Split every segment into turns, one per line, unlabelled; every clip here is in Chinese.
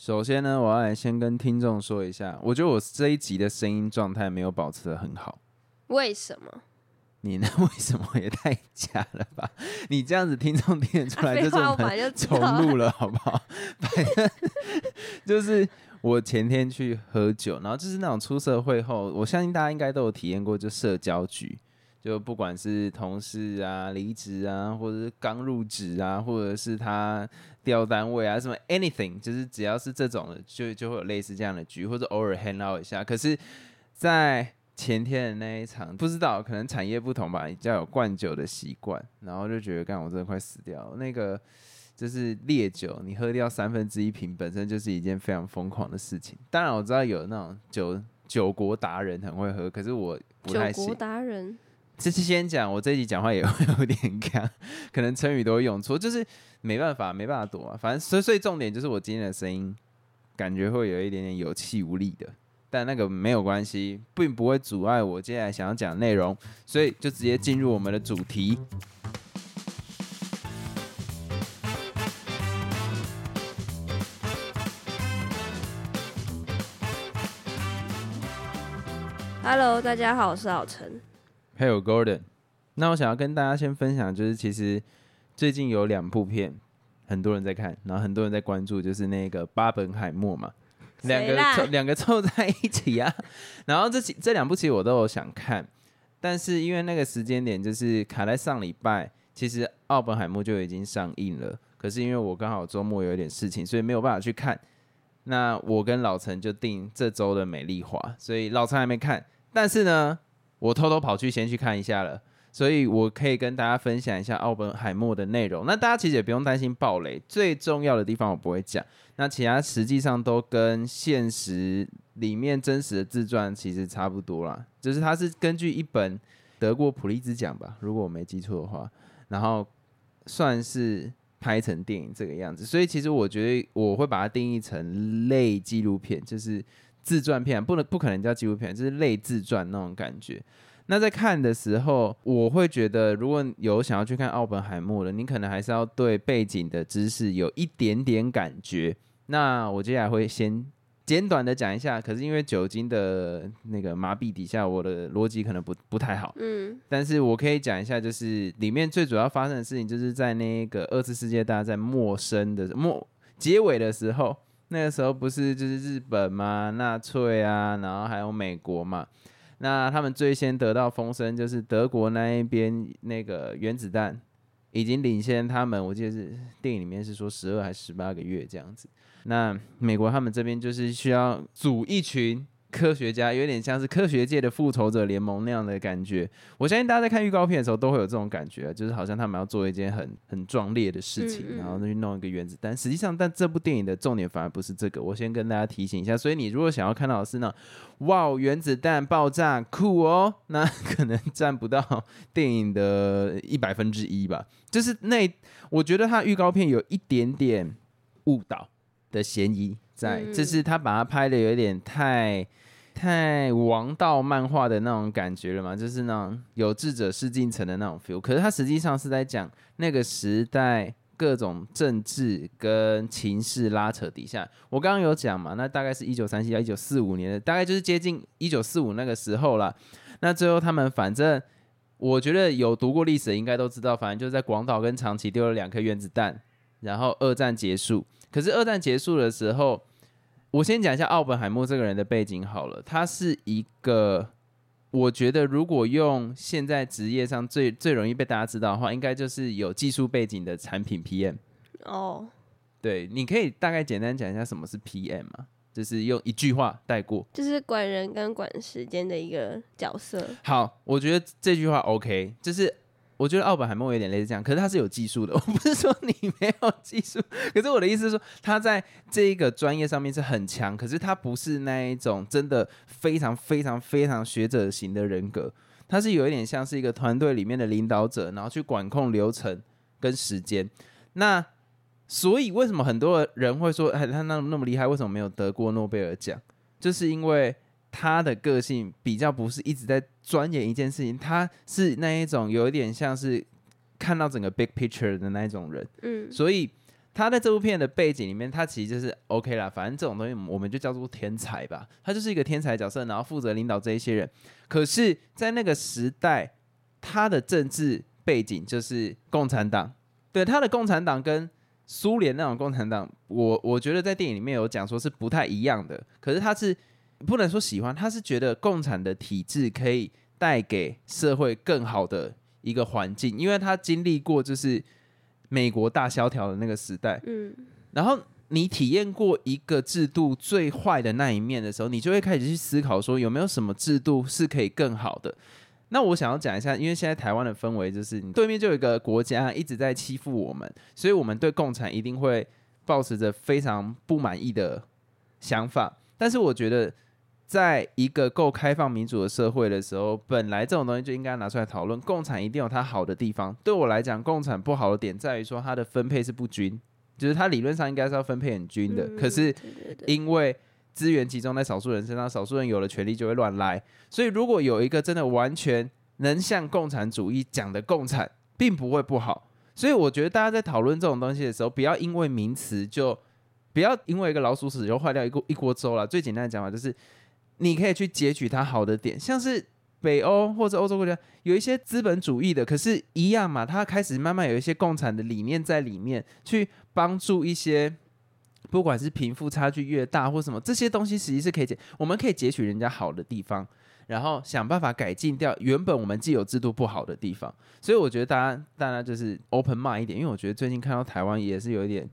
首先呢，我要来先跟听众说一下，我觉得我这一集的声音状态没有保持的很好。
为什么？
你那？为什么也太假了吧？你这样子听众听得出来，就是我们重录了，好不好？反正 就是我前天去喝酒，然后就是那种出社会后，我相信大家应该都有体验过，就社交局。就不管是同事啊、离职啊，或者是刚入职啊，或者是他调单位啊，什么 anything，就是只要是这种的，就就会有类似这样的局，或者偶尔 hang out 一下。可是，在前天的那一场，不知道可能产业不同吧，比较有灌酒的习惯，然后就觉得，干我真的快死掉。那个就是烈酒，你喝掉三分之一瓶，本身就是一件非常疯狂的事情。当然我知道有那种酒酒国达人很会喝，可是我不太行。
酒国达人。
这次先讲，我这一集讲话也会 有点干，可能成语都会用错，就是没办法，没办法躲啊。反正所，所以重点就是我今天的声音感觉会有一点点有气无力的，但那个没有关系，并不会阻碍我接下来想要讲的内容，所以就直接进入我们的主题。
Hello，大家好，我是老陈。
还有 Gordon，那我想要跟大家先分享，就是其实最近有两部片，很多人在看，然后很多人在关注，就是那个巴本海默嘛，两个凑两个凑在一起啊。然后这几这两部其实我都有想看，但是因为那个时间点就是卡在上礼拜，其实奥本海默就已经上映了，可是因为我刚好周末有点事情，所以没有办法去看。那我跟老陈就定这周的美丽华，所以老陈还没看，但是呢。我偷偷跑去先去看一下了，所以我可以跟大家分享一下奥本海默的内容。那大家其实也不用担心暴雷，最重要的地方我不会讲。那其他实际上都跟现实里面真实的自传其实差不多啦，就是它是根据一本得过普利兹奖吧，如果我没记错的话，然后算是拍成电影这个样子。所以其实我觉得我会把它定义成类纪录片，就是。自传片不能不可能叫纪录片，就是类自传那种感觉。那在看的时候，我会觉得，如果有想要去看奥本海默的，你可能还是要对背景的知识有一点点感觉。那我接下来会先简短的讲一下，可是因为酒精的那个麻痹底下，我的逻辑可能不不太好。嗯，但是我可以讲一下，就是里面最主要发生的事情，就是在那个二次世界大战陌生的末结尾的时候。那个时候不是就是日本嘛，纳粹啊，然后还有美国嘛，那他们最先得到风声就是德国那一边那个原子弹已经领先他们，我记得是电影里面是说十二还十八个月这样子，那美国他们这边就是需要组一群。科学家有点像是科学界的复仇者联盟那样的感觉，我相信大家在看预告片的时候都会有这种感觉，就是好像他们要做一件很很壮烈的事情，然后去弄一个原子弹。实际上，但这部电影的重点反而不是这个。我先跟大家提醒一下，所以你如果想要看到的是那，哇，原子弹爆炸酷哦，那可能占不到电影的一百分之一吧。就是那，我觉得它预告片有一点点误导的嫌疑在，就是他把它拍的有点太。太王道漫画的那种感觉了嘛，就是那种有志者事竟成的那种 feel。可是他实际上是在讲那个时代各种政治跟情势拉扯底下。我刚刚有讲嘛，那大概是一九三七到一九四五年的，大概就是接近一九四五那个时候了。那最后他们反正我觉得有读过历史的应该都知道，反正就是在广岛跟长崎丢了两颗原子弹，然后二战结束。可是二战结束的时候。我先讲一下奥本海默这个人的背景好了，他是一个，我觉得如果用现在职业上最最容易被大家知道的话，应该就是有技术背景的产品 PM。哦，对，你可以大概简单讲一下什么是 PM 吗？就是用一句话带过，
就是管人跟管时间的一个角色。
好，我觉得这句话 OK，就是。我觉得奥本海默有点类似这样，可是他是有技术的。我不是说你没有技术，可是我的意思是说，他在这个专业上面是很强，可是他不是那一种真的非常非常非常学者型的人格，他是有一点像是一个团队里面的领导者，然后去管控流程跟时间。那所以为什么很多人会说，哎，他那那么厉害，为什么没有得过诺贝尔奖？就是因为。他的个性比较不是一直在钻研一件事情，他是那一种有一点像是看到整个 big picture 的那一种人，嗯，所以他在这部片的背景里面，他其实就是 OK 啦，反正这种东西我们就叫做天才吧。他就是一个天才角色，然后负责领导这一些人。可是，在那个时代，他的政治背景就是共产党。对他的共产党跟苏联那种共产党，我我觉得在电影里面有讲说是不太一样的。可是他是不能说喜欢，他是觉得共产的体制可以带给社会更好的一个环境，因为他经历过就是美国大萧条的那个时代。
嗯，
然后你体验过一个制度最坏的那一面的时候，你就会开始去思考说有没有什么制度是可以更好的。那我想要讲一下，因为现在台湾的氛围就是你对面就有一个国家一直在欺负我们，所以我们对共产一定会保持着非常不满意的想法。但是我觉得，在一个够开放民主的社会的时候，本来这种东西就应该拿出来讨论。共产一定有它好的地方。对我来讲，共产不好的点在于说它的分配是不均，就是它理论上应该是要分配很均的，可是因为资源集中在少数人身上，少数人有了权利就会乱来。所以，如果有一个真的完全能像共产主义讲的共产，并不会不好。所以，我觉得大家在讨论这种东西的时候，不要因为名词就不要因为一个老鼠屎就坏掉一锅一锅粥了。最简单的讲法就是，你可以去截取它好的点，像是北欧或者欧洲国家有一些资本主义的，可是一样嘛，它开始慢慢有一些共产的理念在里面，去帮助一些。不管是贫富差距越大或什么，这些东西实际是可以解，我们可以截取人家好的地方，然后想办法改进掉原本我们既有制度不好的地方。所以我觉得大家大家就是 open mind 一点，因为我觉得最近看到台湾也是有一点，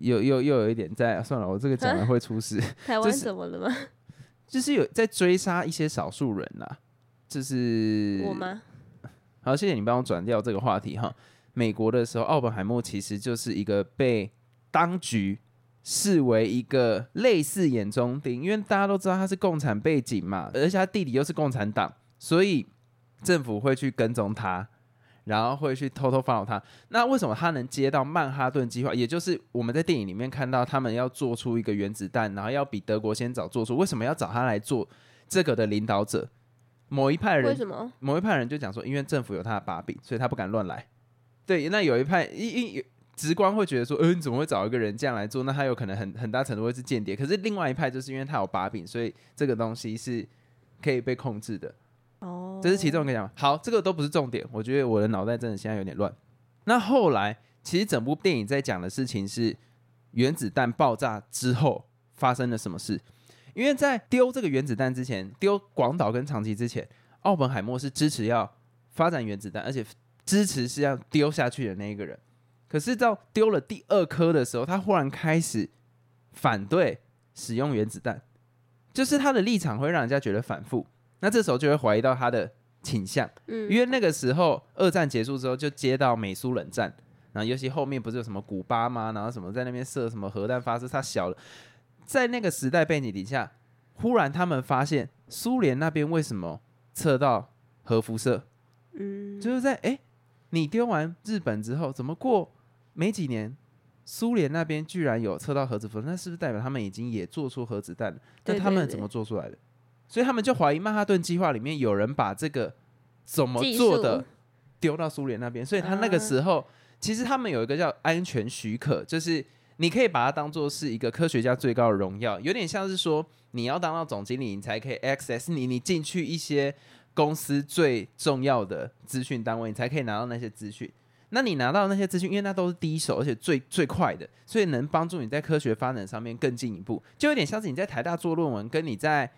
又又又有一点在算了，我这个讲了 会出事。
台湾怎么了吗？
就是有在追杀一些少数人呐，就是
我吗？
好，谢谢你帮我转掉这个话题哈。美国的时候，奥本海默其实就是一个被当局。视为一个类似眼中钉，因为大家都知道他是共产背景嘛，而且他弟弟又是共产党，所以政府会去跟踪他，然后会去偷偷放 o 他。那为什么他能接到曼哈顿计划？也就是我们在电影里面看到他们要做出一个原子弹，然后要比德国先早做出。为什么要找他来做这个的领导者？某一派人
为什么？
某一派人就讲说，因为政府有他的把柄，所以他不敢乱来。对，那有一派一一。直观会觉得说，呃，你怎么会找一个人这样来做？那他有可能很很大程度会是间谍。可是另外一派就是因为他有把柄，所以这个东西是可以被控制的。
哦，
这是其中一个讲。好，这个都不是重点。我觉得我的脑袋真的现在有点乱。那后来，其实整部电影在讲的事情是原子弹爆炸之后发生了什么事。因为在丢这个原子弹之前，丢广岛跟长崎之前，奥本海默是支持要发展原子弹，而且支持是要丢下去的那一个人。可是到丢了第二颗的时候，他忽然开始反对使用原子弹，就是他的立场会让人家觉得反复。那这时候就会怀疑到他的倾向，
嗯，
因为那个时候二战结束之后就接到美苏冷战，然后尤其后面不是有什么古巴吗？然后什么在那边射什么核弹发射，他小了，在那个时代背景底下，忽然他们发现苏联那边为什么测到核辐射？
嗯，
就是在哎，你丢完日本之后，怎么过？没几年，苏联那边居然有测到核子辐射，那是不是代表他们已经也做出核子弹了？那他们怎么做出来的？所以他们就怀疑曼哈顿计划里面有人把这个怎么做的丢到苏联那边。所以他那个时候，其实他们有一个叫安全许可，就是你可以把它当做是一个科学家最高的荣耀，有点像是说你要当到总经理，你才可以 access 你你进去一些公司最重要的资讯单位，你才可以拿到那些资讯。那你拿到那些资讯，因为那都是第一手，而且最最快的，所以能帮助你在科学发展上面更进一步。就有点像是你在台大做论文，跟你在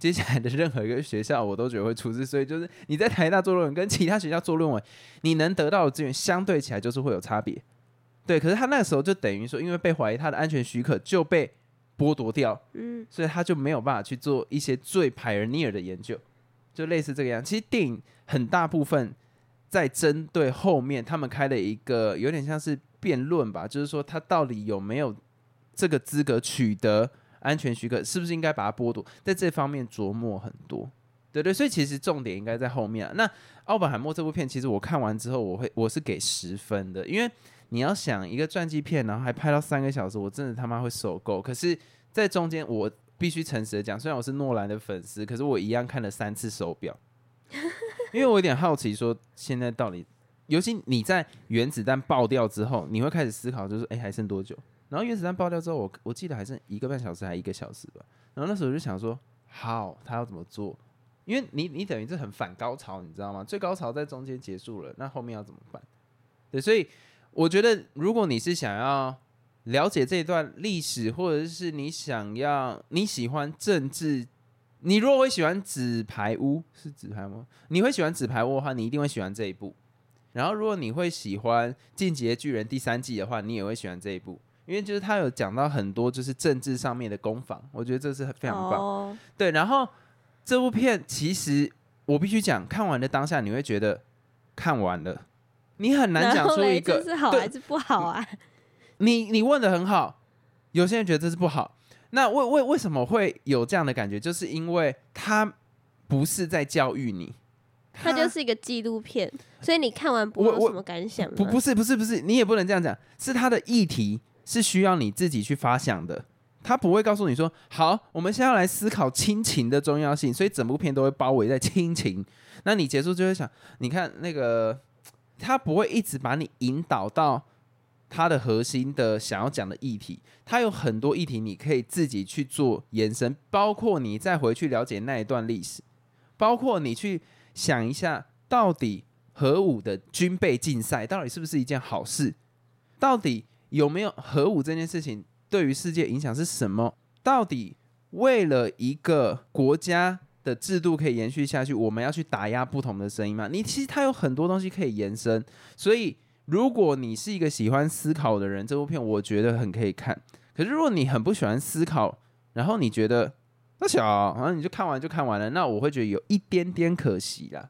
接下来的任何一个学校，我都觉得会出事。所以就是你在台大做论文，跟其他学校做论文，你能得到的资源相对起来就是会有差别。对，可是他那个时候就等于说，因为被怀疑他的安全许可就被剥夺掉，
嗯，
所以他就没有办法去做一些最 pioneer 的研究，就类似这个样。其实电影很大部分。在针对后面他们开了一个有点像是辩论吧，就是说他到底有没有这个资格取得安全许可，是不是应该把它剥夺，在这方面琢磨很多，对对，所以其实重点应该在后面啊。那奥本海默这部片，其实我看完之后，我会我是给十分的，因为你要想一个传记片，然后还拍到三个小时，我真的他妈会受够。可是，在中间我必须诚实的讲，虽然我是诺兰的粉丝，可是我一样看了三次手表。因为我有点好奇，说现在到底尤其你在原子弹爆掉之后，你会开始思考，就是哎、还剩多久？然后原子弹爆掉之后，我我记得还剩一个半小时，还一个小时吧。然后那时候我就想说，好，他要怎么做？因为你你等于是很反高潮，你知道吗？最高潮在中间结束了，那后面要怎么办？对，所以我觉得，如果你是想要了解这段历史，或者是你想要你喜欢政治，你如果会喜欢纸牌屋，是纸牌屋，你会喜欢纸牌屋的话，你一定会喜欢这一部。然后，如果你会喜欢《进击的巨人》第三季的话，你也会喜欢这一部，因为就是他有讲到很多就是政治上面的攻防，我觉得这是非常棒。
哦，
对，然后这部片其实我必须讲，看完的当下你会觉得看完了，你很难讲出一个
这是好还是不好啊？
你你问的很好，有些人觉得这是不好，那为为为什么会有这样的感觉？就是因为他不是在教育你，
它就是一个纪录片，所以你看完不会有什么感想吗？
不不是不是不是，你也不能这样讲，是他的议题是需要你自己去发想的。他不会告诉你说，好，我们现在要来思考亲情的重要性，所以整部片都会包围在亲情。那你结束就会想，你看那个，他不会一直把你引导到他的核心的想要讲的议题。他有很多议题你可以自己去做延伸，包括你再回去了解那一段历史，包括你去想一下，到底核武的军备竞赛到底是不是一件好事？到底有没有核武这件事情对于世界影响是什么？到底为了一个国家的制度可以延续下去，我们要去打压不同的声音吗？你其实它有很多东西可以延伸，所以如果你是一个喜欢思考的人，这部片我觉得很可以看。可是如果你很不喜欢思考，然后你觉得那小，然后你就看完就看完了，那我会觉得有一点点可惜啦。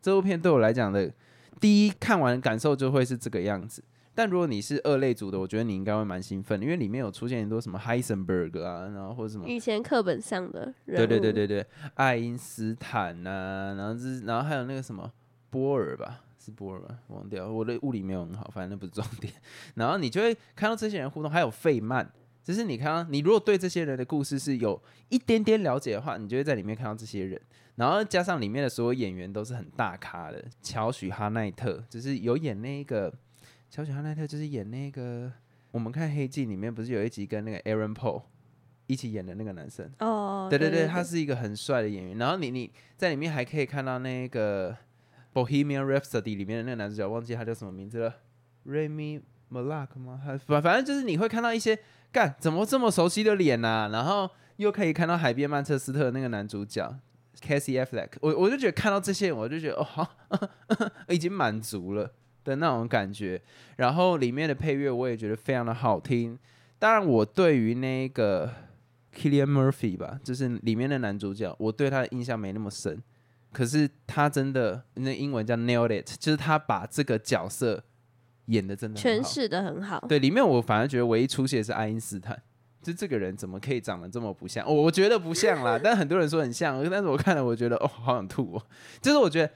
这部片对我来讲的第一看完感受就会是这个样子。但如果你是二类组的，我觉得你应该会蛮兴奋，因为里面有出现很多什么 Heisenberg 啊，然后或者什么，
以前课本上的人
对对对对对，爱因斯坦呐、然后是然后还有那个什么波尔吧，是波尔吧，忘掉，我的物理没有很好，反正那不是重点。然后你就会看到这些人互动，还有费曼，就是你看到你如果对这些人的故事是有一点点了解的话，你就会在里面看到这些人。然后加上里面的所有演员都是很大咖的，乔许哈奈特就是有演那个乔许哈奈特就是演那个我们看黑镜里面不是有一集跟那个 Aaron Paul 一起演的那个男生。
哦，
对对对，他是一个很帅的演员。然后你你在里面还可以看到那个《Bohemian Rhapsody》里面的那个男主角，忘记他叫什么名字了，Remy Malak 吗？还反反正就是你会看到一些干怎么这么熟悉的脸呐、然后又可以看到海边曼彻斯特的那个男主角 Casey Affleck，我我就觉得看到这些人，我就觉得哦好，已经满足了的那种感觉。然后里面的配乐我也觉得非常的好听。当然，我对于那个 Killian Murphy 吧，就是里面的男主角，我对他的印象没那么深。可是他真的，那英文叫 nailed it，就是他把这个角色演的真的。
诠释的很好。
对，里面我反而觉得唯一出戏的是爱因斯坦，就这个人怎么可以长得这么不像？我我觉得不像啦，但很多人说很像，但是我看了我觉得哦，好想吐哦。就是我觉得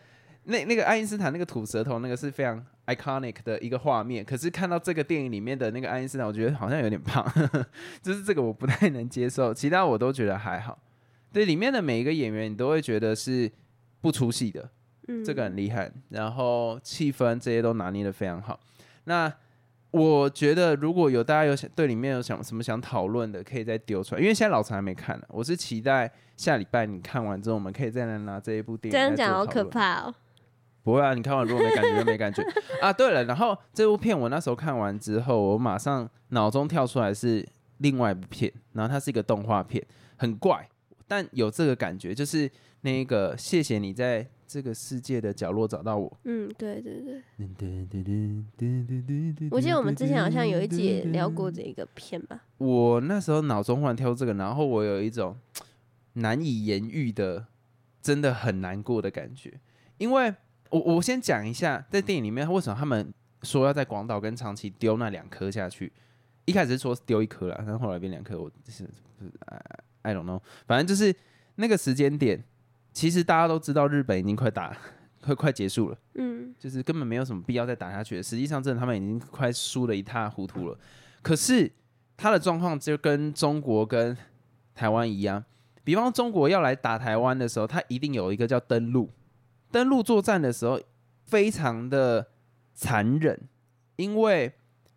那那个爱因斯坦那个吐舌头那个是非常 iconic 的一个画面，可是看到这个电影里面的那个爱因斯坦，我觉得好像有点胖，就是这个我不太能接受，其他我都觉得还好。对，里面的每一个演员，你都会觉得是不出戏的，
嗯，
这个很厉害。然后气氛这些都拿捏的非常好。那我觉得如果有大家有想对里面有想什么想讨论的，可以再丢出来，因为现在老陈还没看呢。我是期待下礼拜你看完之后，我们可以再来拿这一部电影
这样讲好可。怕哦。
不会啊，你看完如果没感觉就没感觉啊。对了，然后这部片我那时候看完之后，我马上脑中跳出来是另外一部片，然后它是一个动画片，很怪，但有这个感觉，就是那个谢谢你在这个世界的角落找到我。
嗯，对对对，
我
我记得我们之前好像有一集也聊过这个片吧。
我那时候脑中忽然跳出这个，然后我有一种难以言喻的，真的很难过的感觉。因为我我先讲一下，在电影里面为什么他们说要在广岛跟长崎丢那两颗下去。一开始是说是丢一颗了，但后来变两颗，我是 I I don't know，反正就是那个时间点，其实大家都知道日本已经快打快快结束了。
嗯，
就是根本没有什么必要再打下去了。实际上，真的他们已经快输的一塌糊涂了。可是他的状况就跟中国跟台湾一样，比方中国要来打台湾的时候，他一定有一个叫登陆。登陆作战的时候，非常的残忍，因为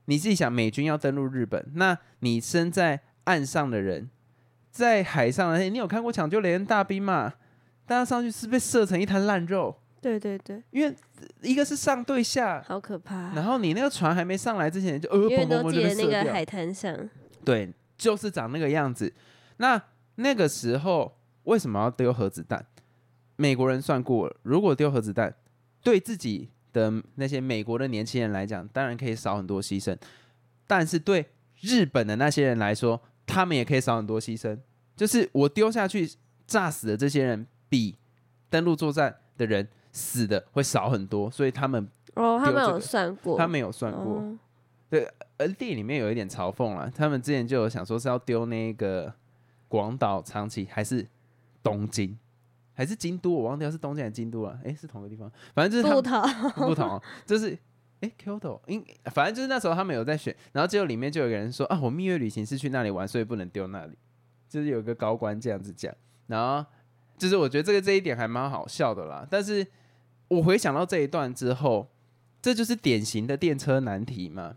你自己想，美军要登陆日本，那你身在岸上的人，在海上的，你有看过抢救雷恩大兵吗？大家上去是被射成一滩烂肉，
对对对，
因为一个是上对下，
好可怕。
然后你那个船还没上来之前就呃
因为
砰砰砰
都记得
就被射掉，
那个海滩上，
对，就是长那个样子。那那个时候为什么要丢核子弹？美国人算过了，如果丢核子弹，对自己的那些美国的年轻人来讲，当然可以少很多牺牲，但是对日本的那些人来说，他们也可以少很多牺牲。就是我丢下去炸死的这些人，比登陆作战的人死的会少很多，所以他们
哦，他们有算过，
他们有算过。
哦
呃，电影里面有一点嘲讽了，他们之前就有想说是要丢那个广岛、长崎还是东京，还是京都，我忘掉是东京还是京都了。诶，是同个地方，反正就是
不同，
不同哦，就是诶 Kyoto，因反正就是那时候他们有在选，然后结果里面就有一个人说啊，我蜜月旅行是去那里玩，所以不能丢那里，就是有一个高官这样子讲，然后就是我觉得这个这一点还蛮好笑的啦，但是我回想到这一段之后，这就是典型的电车难题嘛。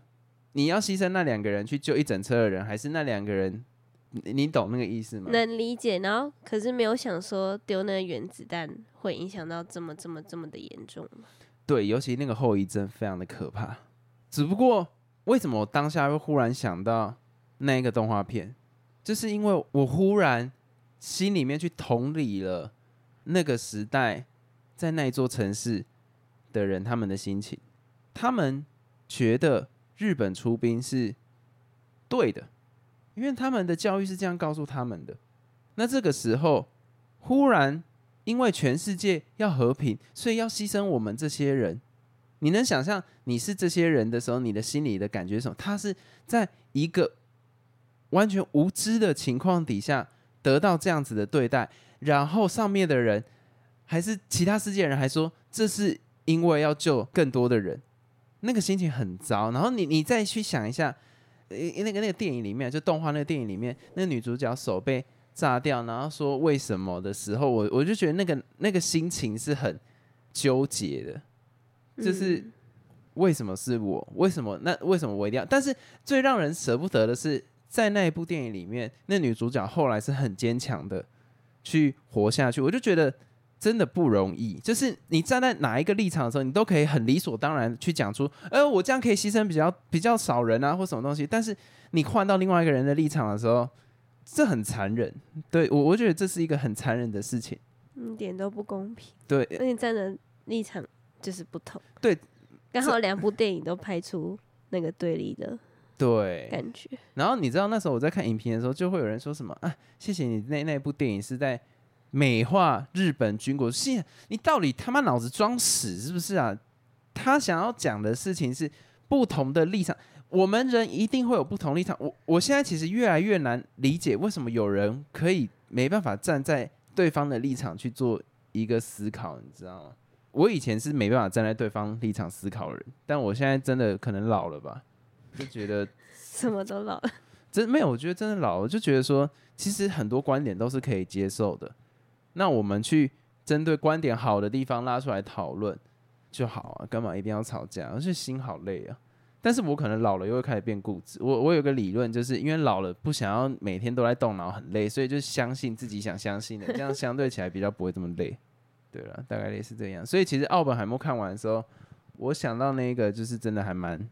你要牺牲那两个人去救一整车的人，还是那两个人？你你懂那个意思吗？
能理解。然后可是没有想说丢那个原子弹会影响到这么这么这么的严重。
对，尤其那个后遗症非常的可怕。只不过为什么我当下会忽然想到那一个动画片，就是因为我忽然心里面去同理了那个时代在那一座城市的人他们的心情，他们觉得日本出兵是对的，因为他们的教育是这样告诉他们的。那这个时候忽然因为全世界要和平，所以要牺牲我们这些人。你能想象你是这些人的时候，你的心里的感觉是什么？他是在一个完全无知的情况底下得到这样子的对待，然后上面的人还是其他世界人还说这是因为要救更多的人，那个心情很糟。然后你你再去想一下，那个那个电影里面，就动画那个电影里面，那个女主角手被炸掉，然后说为什么的时候，我我就觉得那个那个心情是很纠结的，就是
嗯
为什么是我？为什么那为什么我一定要？但是最让人舍不得的是，在那一部电影里面，那女主角后来是很坚强的去活下去，我就觉得。真的不容易，就是你站在哪一个立场的时候，你都可以很理所当然去讲出，呃，我这样可以牺牲比较比较少人啊，或什么东西。但是你换到另外一个人的立场的时候，这很残忍。对我，我觉得这是一个很残忍的事情。
一点都不公平，
对，
而且站的立场就是不同。
对，
刚好两部电影都拍出那个对立的
对，
感觉。
然后你知道那时候我在看影评的时候，就会有人说什么啊，谢谢你那那部电影是在美化日本军国，是，你到底他妈脑子装屎是不是啊？他想要讲的事情是不同的立场，我们人一定会有不同立场。我我现在其实越来越难理解，为什么有人可以没办法站在对方的立场去做一个思考，你知道吗？我以前是没办法站在对方立场思考的人，但我现在真的可能老了吧，就觉得
什么都老了，
真没有，我觉得真的老了，就觉得说，其实很多观点都是可以接受的。那我们去针对观点好的地方拉出来讨论就好啊，干嘛一定要吵架？而且心好累啊。但是我可能老了又会开始变固执。我我有个理论，就是因为老了不想要每天都在动脑，很累，所以就相信自己想相信的，这样相对起来比较不会这么累。对了，大概类似这样。所以其实奥本海默看完的时候，我想到那个就是真的还蛮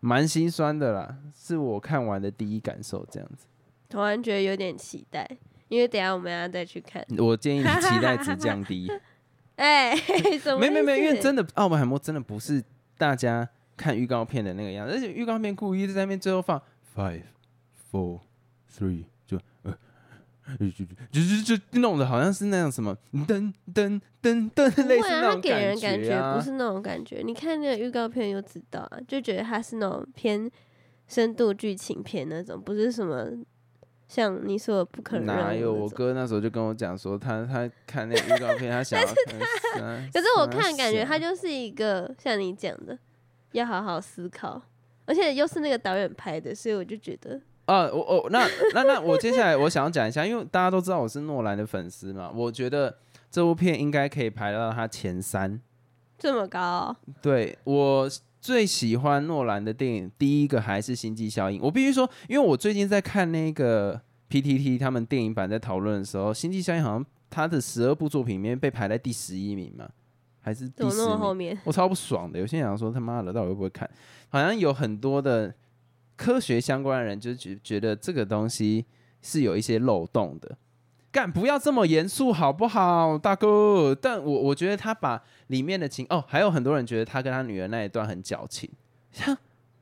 蛮心酸的啦，是我看完的第一感受这样子。
突然觉得有点期待，因为等下我们要再去看。
我建议你期待值降低。
哎，什么？
没没没，因为真
的
的奥本海默真的不是大家看预告片的那个样子，而且预告片故意在那边最后放 five four three 就呃。就就就就就弄的好像是那样什么噔噔噔噔，类似那
他
种
给人感
觉啊。
不是那种感觉。你看那个预告片就知道啊，就觉得它是那种偏深度剧情片那种，不是什么像你说的不可能
哪有？我哥那时候就跟我讲说，他他看那个预告片，他想要 看三。
可是我看感觉他就是一个像你讲的，要好好思考，而且又是那个导演拍的，所以我就觉得
啊，我我那那那我接下来我想要讲一下，因为大家都知道我是诺兰的粉丝嘛，我觉得这部片应该可以排到他前三。
这么高哦、
对我最喜欢诺兰的电影，第一个还是《星际效应》。我必须说，因为我最近在看那个 PTT 他们电影版在讨论的时候，《星际效应》好像他的十二部作品里面被排在第十一名嘛，还是第十后面？我超不爽的。有些人想说他妈的，到底会不会看？好像有很多的科学相关的人就觉觉得这个东西是有一些漏洞的。干不要这么严肃好不好，大哥？但我我觉得他把里面的情哦，还有很多人觉得他跟他女儿那一段很矫情。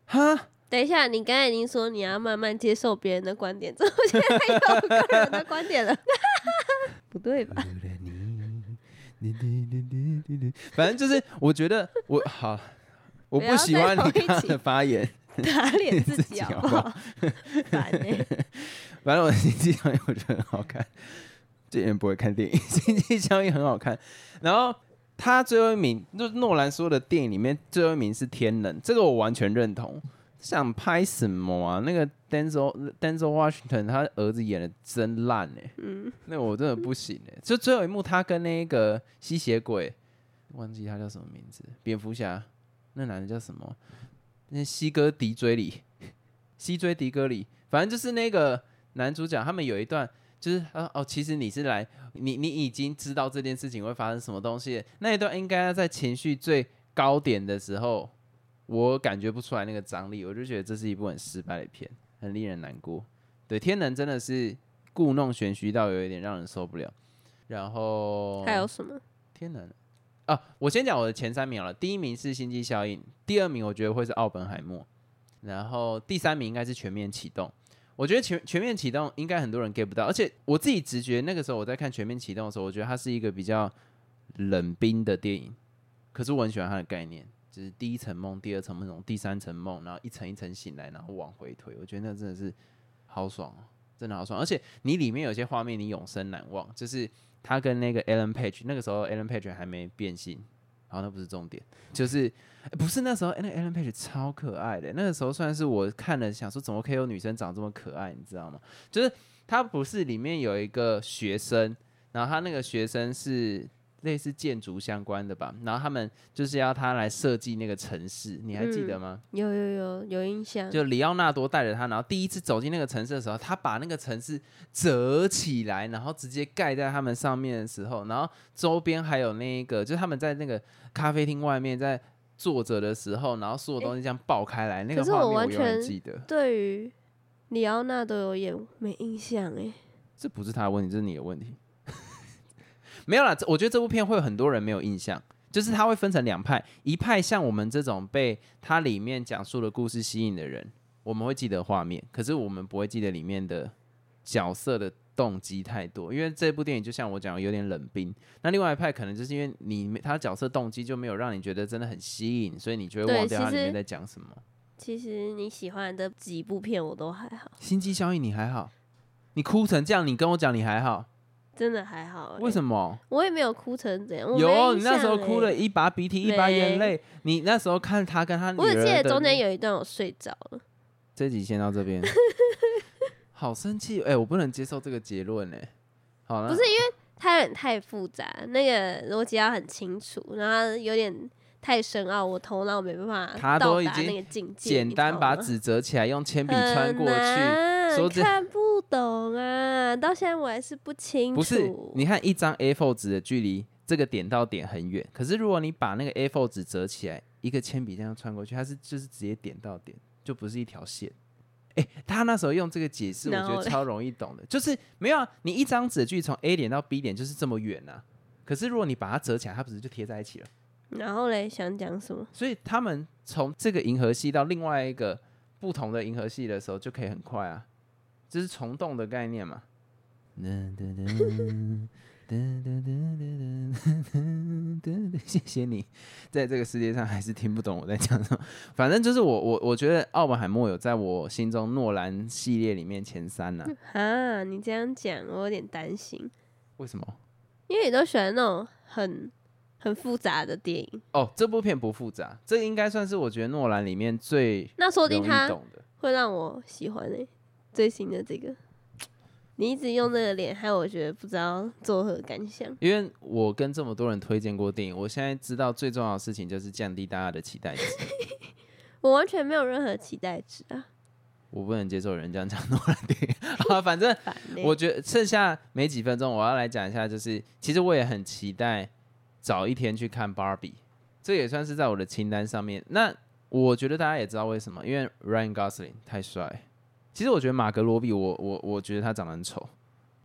哈，等一下，你刚才已经说你要慢慢接受别人的观点，怎么现在有个人的观点了？不对吧？
反正就是我觉得我好，我不喜欢你刚的发言，
打脸自己好不好？烦哎。
反正我《星际效应》我觉得很好看，这人不会看电影，《星际效应》很好看。然后他最后一名，就诺兰说的电影里面最后一名是《天能》，这个我完全认同。想拍什么啊？那个 Denzel Denzel Washington 他儿子演的真烂哎，嗯，那我真的不行哎。就最后一幕，他跟那个吸血鬼，忘记他叫什么名字，蝙蝠侠，那男的叫什么？那西哥迪追里，西追迪哥里，反正就是那个。男主角他们有一段，就是啊哦，其实你是来，你你已经知道这件事情会发生什么东西。那一段应该要在情绪最高点的时候，我感觉不出来那个张力，我就觉得这是一部很失败的片，很令人难过。对，天能真的是故弄玄虚到有一点让人受不了。然后
还有什么？
天能啊，我先讲我的前三名了。第一名是星际效应，第二名我觉得会是奥本海默，然后第三名应该是全面启动。我觉得全全面启动应该很多人 get 不到，而且我自己直觉那个时候我在看全面启动的时候，我觉得它是一个比较冷冰的电影。可是我很喜欢它的概念，就是第一层梦、第二层梦、第三层梦，然后一层一层醒来，然后往回推。我觉得那真的是好爽哦，真的好爽！而且你里面有些画面你永生难忘，就是他跟那个 Ellen Page，那个时候 Ellen Page 还没变性。好，那不是重点，就是不是那时候，那 Ellen Page 超可爱的，那个时候算是我看了想说，怎么可以有女生长这么可爱，你知道吗？就是她不是里面有一个学生，然后她那个学生是。类似建筑相关的吧，然后他们就是要他来设计那个城市，你还记得吗？
有有有有印象。
就里奥纳多带着他，然后第一次走进那个城市的时候，他把那个城市折起来，然后直接盖在他们上面的时候，然后周边还有那个，就是他们在那个咖啡厅外面在坐着的时候，然后所有东西这样爆开来，那个画面我
完全
记得。
对于里奥纳多有演没印象哎，
这不是他的问题，这是你的问题。没有啦，我觉得这部片会有很多人没有印象，就是它会分成两派，一派像我们这种被它里面讲述的故事吸引的人，我们会记得画面，可是我们不会记得里面的角色的动机太多，因为这部电影就像我讲有点冷冰。那另外一派可能就是因为你他角色动机就没有让你觉得真的很吸引，所以你就会忘掉它里面在讲什么。
其实你喜欢的几部片我都还好，《
心机效应》你还好，你哭成这样，你跟我讲你还好。
真的还好，
为什么？
我也没有哭成怎样。
有，你那时候哭了一把鼻涕一把眼泪。你那时候看他跟他女儿，
我只记得中间有一段我睡着了。
这集先到这边。好生气，哎，我不能接受这个结论，哎。好了，
不是因为他有点太复杂，那个逻辑要很清楚，然后有点太深奥，我头脑没办法。
他都已经简单把纸折起来，用铅笔穿过去，说
看不懂啊！到现在我还是不清楚。
不是，你看一张 A4 纸的距离，这个点到点很远。可是如果你把那个 A4 纸折起来，一个铅笔这样穿过去，它是就是直接点到点，就不是一条线。哎，他那时候用这个解释，我觉得超容易懂的，就是没有啊，你一张纸的距离从 A 点到 B 点就是这么远啊。可是如果你把它折起来，它不是就贴在一起了？
然后嘞，想讲什么？
所以他们从这个银河系到另外一个不同的银河系的时候，就可以很快啊。这是虫洞的概念嘛？谢谢你，在这个世界上还是听不懂我在讲什么。反正就是我我我觉得奥本海默有在我心中诺兰系列里面前三呢。
啊，你这样讲我有点担心。
为什么？
因为你都喜欢那种很很复杂的电影。
哦，这部片不复杂，这应该算是我觉得诺兰里面最
那说不定
他，
会让我喜欢诶。最新的这个，你一直用这个脸，害我觉得不知道作何感想。
因为我跟这么多人推荐过电影，我现在知道最重要的事情就是降低大家的期待值。
我完全没有任何期待值啊。
我不能接受人这样讲 诺兰电影啊，反正我觉得剩下没几分钟，我要来讲一下，就是其实我也很期待早一天去看 Barbie，这也算是在我的清单上面。那我觉得大家也知道为什么，因为 Ryan Gosling 太帅。其实我觉得马格罗比，我我我觉得他长得很丑。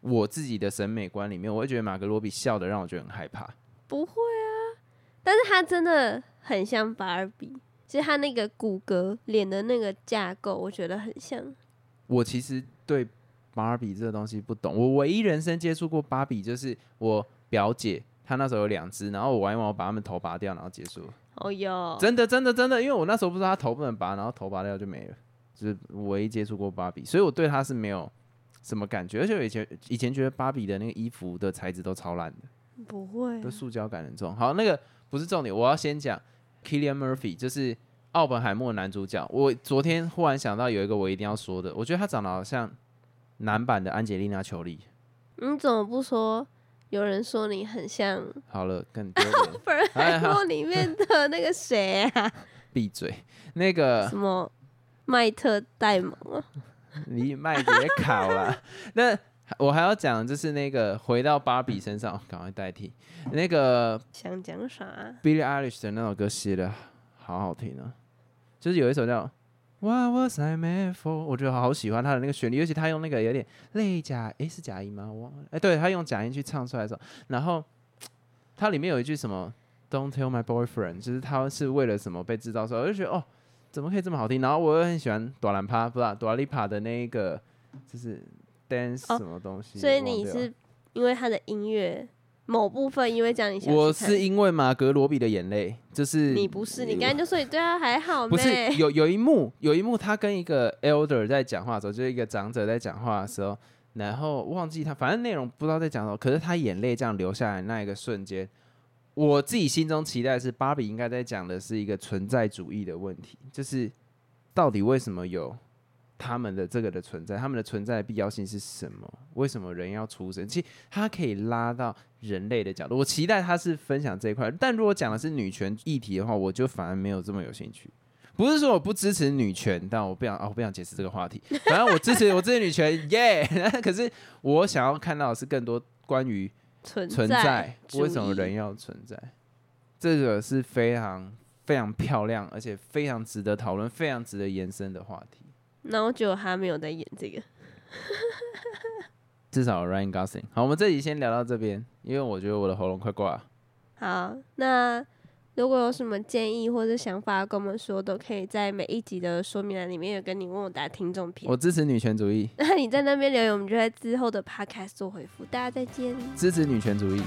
我自己的审美观里面，我会觉得马格罗比笑的让我觉得很害怕。
不会啊，但是他真的很像芭尔比，其实他那个骨骼、脸的那个架构，我觉得很像。
我其实对芭比这个东西不懂，我唯一人生接触过芭比就是我表姐，她那时候有两只，然后我玩一玩，我把它们头拔掉，然后结束了。
哦哟，
真的真的真的，因为我那时候不知道她头不能拔，然后头拔掉就没了，就是唯一接触过芭比，所以我对她是没有什么感觉，而且我以前以前觉得芭比的那个衣服的材质都超烂的。
不会啊
都，塑胶感很重。好，那个不是重点，我要先讲 Killian Murphy，就是奥本海默男主角。我昨天忽然想到有一个我一定要说的，我觉得他长得好像男版的安吉丽娜·裘丽。
你怎么不说？有人说你很像《
好了，更丢脸，
本海默》里面的那个谁啊？
闭嘴。那个
什么麦特戴蒙啊？
你麦别考了。那我还要讲，就是那个回到芭比身上，哦赶快代替那个
想讲啥
？Billie Eilish 的那首歌写的好好听啊，就是有一首叫《What Was I Made For》，我觉得好喜欢他的那个旋律，尤其他用那个有点类假，诶，是假音吗？我忘了，诶，对他用假音去唱出来的时候，然后它里面有一句什么 “Don't tell my boyfriend”，就是他是为了什么被制造出来，我就觉得哦，怎么可以这么好听？然后我又很喜欢朵兰帕，不是朵丽帕的那一个就是 dance
哦
什么东西，
所以你是因为他的音乐某部分因为这样你想
我是因为马格罗比的眼泪，就是
你不是你刚才就说你对他还好
不是有有一幕，有一幕他跟一个 elder 在讲话的时候，就是一个长者在讲话的时候，然后忘记他，反正内容不知道在讲什么，可是他眼泪这样流下来那一个瞬间，我自己心中期待的是芭比应该在讲的是一个存在主义的问题，就是到底为什么有他们的这个的存在，他们的存在必要性是什么？为什么人要出生？其实他可以拉到人类的角度，我期待他是分享这一块。但如果讲的是女权议题的话，我就反而没有这么有兴趣。不是说我不支持女权，但我不想啊，我不想解释这个话题。反正我支持我支持女权，耶、可是我想要看到的是更多关于
存
存
在
为什么人要存在？这个是非常非常漂亮，而且非常值得讨论、非常值得延伸的话题。
那我觉得他没有在演这个，
至少 Ryan Gosling。好，我们这集先聊到这边，因为我觉得我的喉咙快挂了。
好，那如果有什么建议或者想法跟我们说，都可以在每一集的说明栏里面有跟你问我答听众评
我。支持女权主义，
那你在那边留言，我们就在之后的 podcast 做回复。大家再见。
支持女权主义。